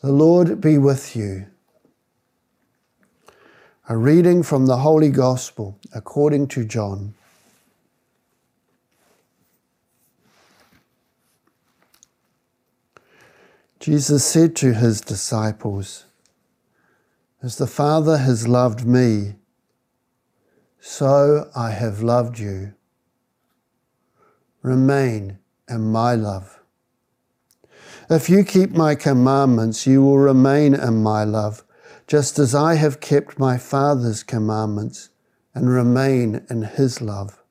The Lord be with you. A reading from the Holy Gospel according to John. Jesus said to his disciples, As the Father has loved me, so I have loved you. Remain in my love. If you keep my commandments, you will remain in my love, just as I have kept my Father's commandments and remain in his love.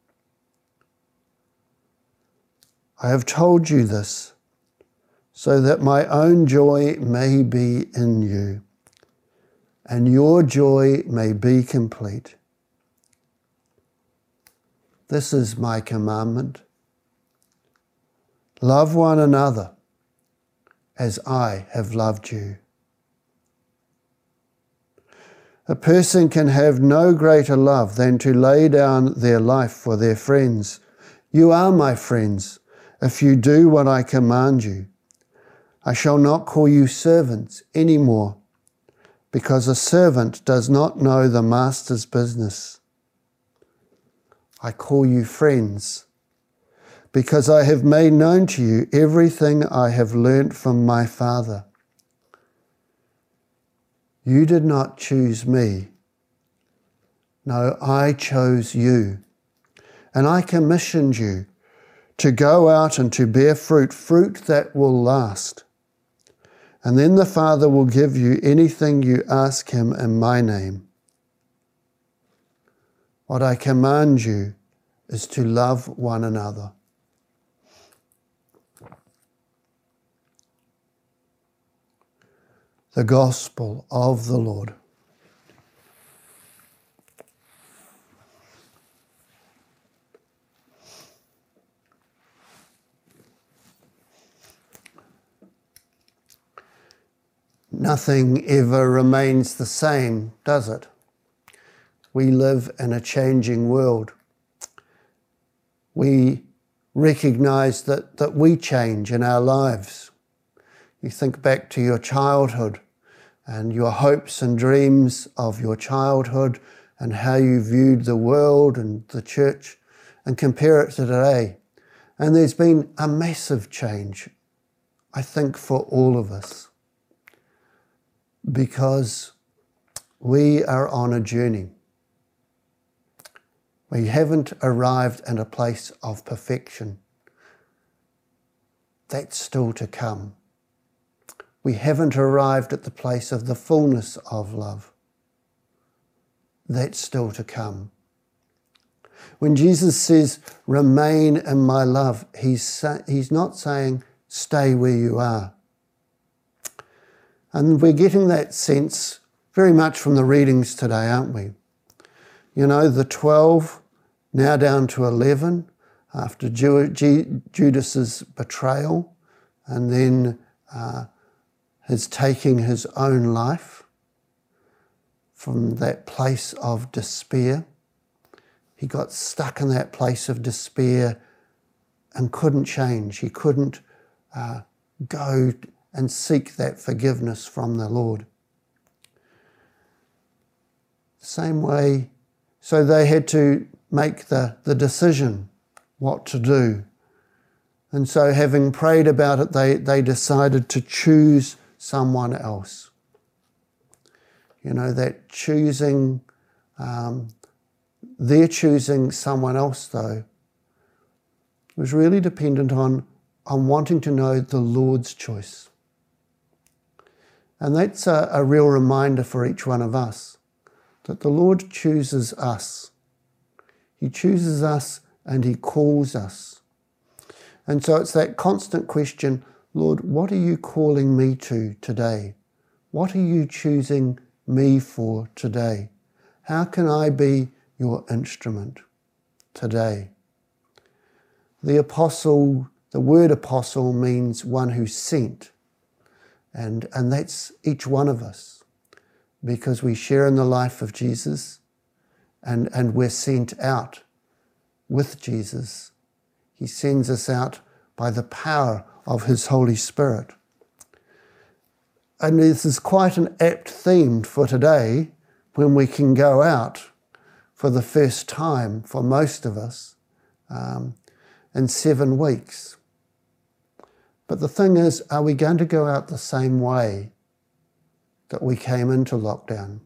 I have told you this so that my own joy may be in you and your joy may be complete. This is my commandment. Love one another as I have loved you. A person can have no greater love than to lay down their life for their friends. You are my friends if you do what I command you. I shall not call you servants any more, because a servant does not know the master's business. I call you friends because I have made known to you everything I have learnt from my Father. You did not choose me. No, I chose you. And I commissioned you to go out and to bear fruit, fruit that will last. And then the Father will give you anything you ask Him in my name. What I command you is to love one another. The gospel of the Lord. Nothing ever remains the same, does it? We live in a changing world. We recognize that, that we change in our lives. You think back to your childhood and your hopes and dreams of your childhood and how you viewed the world and the church and compare it to today. And there's been a massive change, I think, for all of us because we are on a journey. We haven't arrived at a place of perfection. That's still to come we haven't arrived at the place of the fullness of love. That's still to come. When Jesus says, remain in my love, he's, sa- he's not saying, stay where you are. And we're getting that sense very much from the readings today, aren't we? You know, the 12, now down to 11, after Ju- G- Judas's betrayal, and then uh, is taking his own life from that place of despair. He got stuck in that place of despair and couldn't change. He couldn't uh, go and seek that forgiveness from the Lord. Same way, so they had to make the, the decision what to do. And so, having prayed about it, they, they decided to choose someone else. You know, that choosing, um, their choosing someone else, though, was really dependent on, on wanting to know the Lord's choice. And that's a, a real reminder for each one of us that the Lord chooses us. He chooses us and He calls us. And so it's that constant question Lord, what are you calling me to today? What are you choosing me for today? How can I be your instrument today? The apostle, the word apostle means one who's sent. And, and that's each one of us because we share in the life of Jesus and, and we're sent out with Jesus. He sends us out by the power of His Holy Spirit. and this is quite an apt theme for today when we can go out for the first time for most of us um, in seven weeks. But the thing is, are we going to go out the same way that we came into lockdown?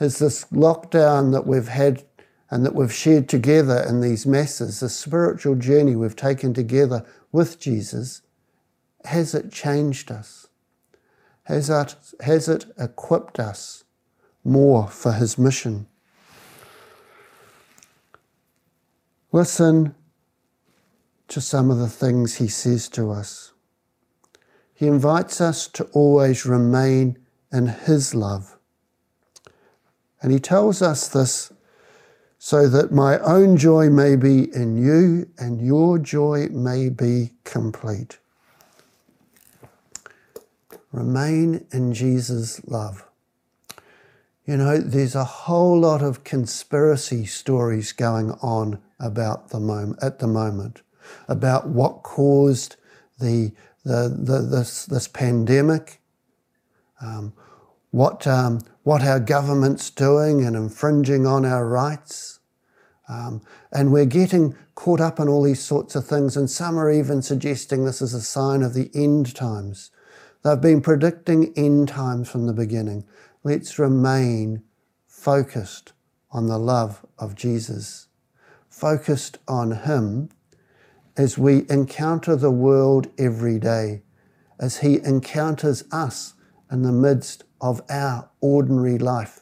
Is this lockdown that we've had and that we've shared together in these masses, the spiritual journey we've taken together with Jesus, has it changed us? Has it, has it equipped us more for his mission? Listen to some of the things he says to us. He invites us to always remain in his love. And he tells us this so that my own joy may be in you and your joy may be complete. Remain in Jesus' love. You know, there's a whole lot of conspiracy stories going on about the moment at the moment about what caused the, the, the this, this pandemic, um, what, um, what our government's doing and infringing on our rights. Um, and we're getting caught up in all these sorts of things, and some are even suggesting this is a sign of the end times. They've been predicting end times from the beginning. Let's remain focused on the love of Jesus, focused on Him as we encounter the world every day, as He encounters us in the midst of our ordinary life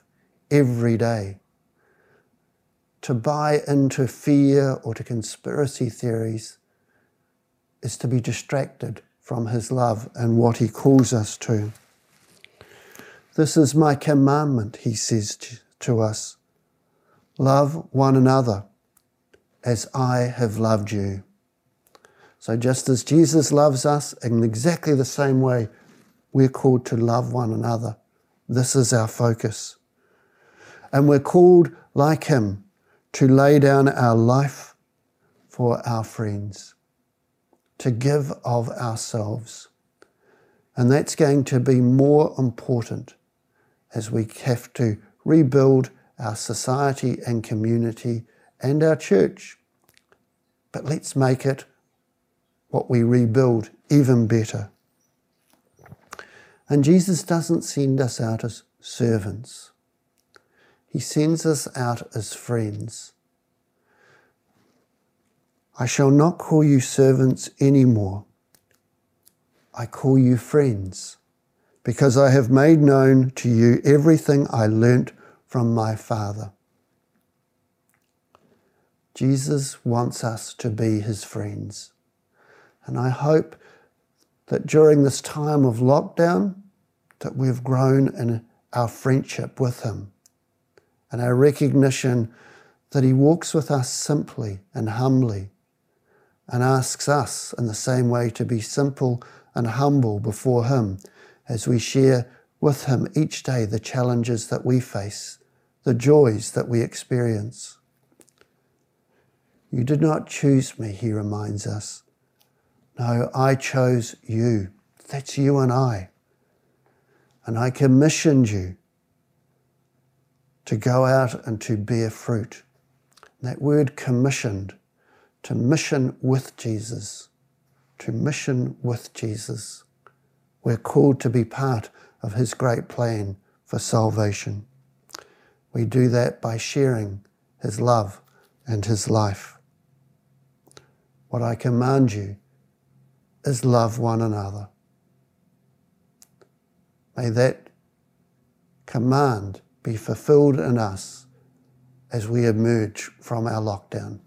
every day. To buy into fear or to conspiracy theories is to be distracted from his love and what he calls us to. This is my commandment, he says to us love one another as I have loved you. So, just as Jesus loves us in exactly the same way, we're called to love one another. This is our focus. And we're called, like him, to lay down our life for our friends to give of ourselves. And that's going to be more important as we have to rebuild our society and community and our church. But let's make it what we rebuild even better. And Jesus doesn't send us out as servants. He sends us out as friends. I shall not call you servants any more. I call you friends, because I have made known to you everything I learnt from my Father. Jesus wants us to be his friends. And I hope that during this time of lockdown that we've grown in our friendship with him and our recognition that he walks with us simply and humbly and asks us in the same way to be simple and humble before Him as we share with Him each day the challenges that we face, the joys that we experience. You did not choose me, He reminds us. No, I chose you. That's you and I. And I commissioned you to go out and to bear fruit. That word commissioned to mission with Jesus, to mission with Jesus. We're called to be part of his great plan for salvation. We do that by sharing his love and his life. What I command you is love one another. May that command be fulfilled in us as we emerge from our lockdown.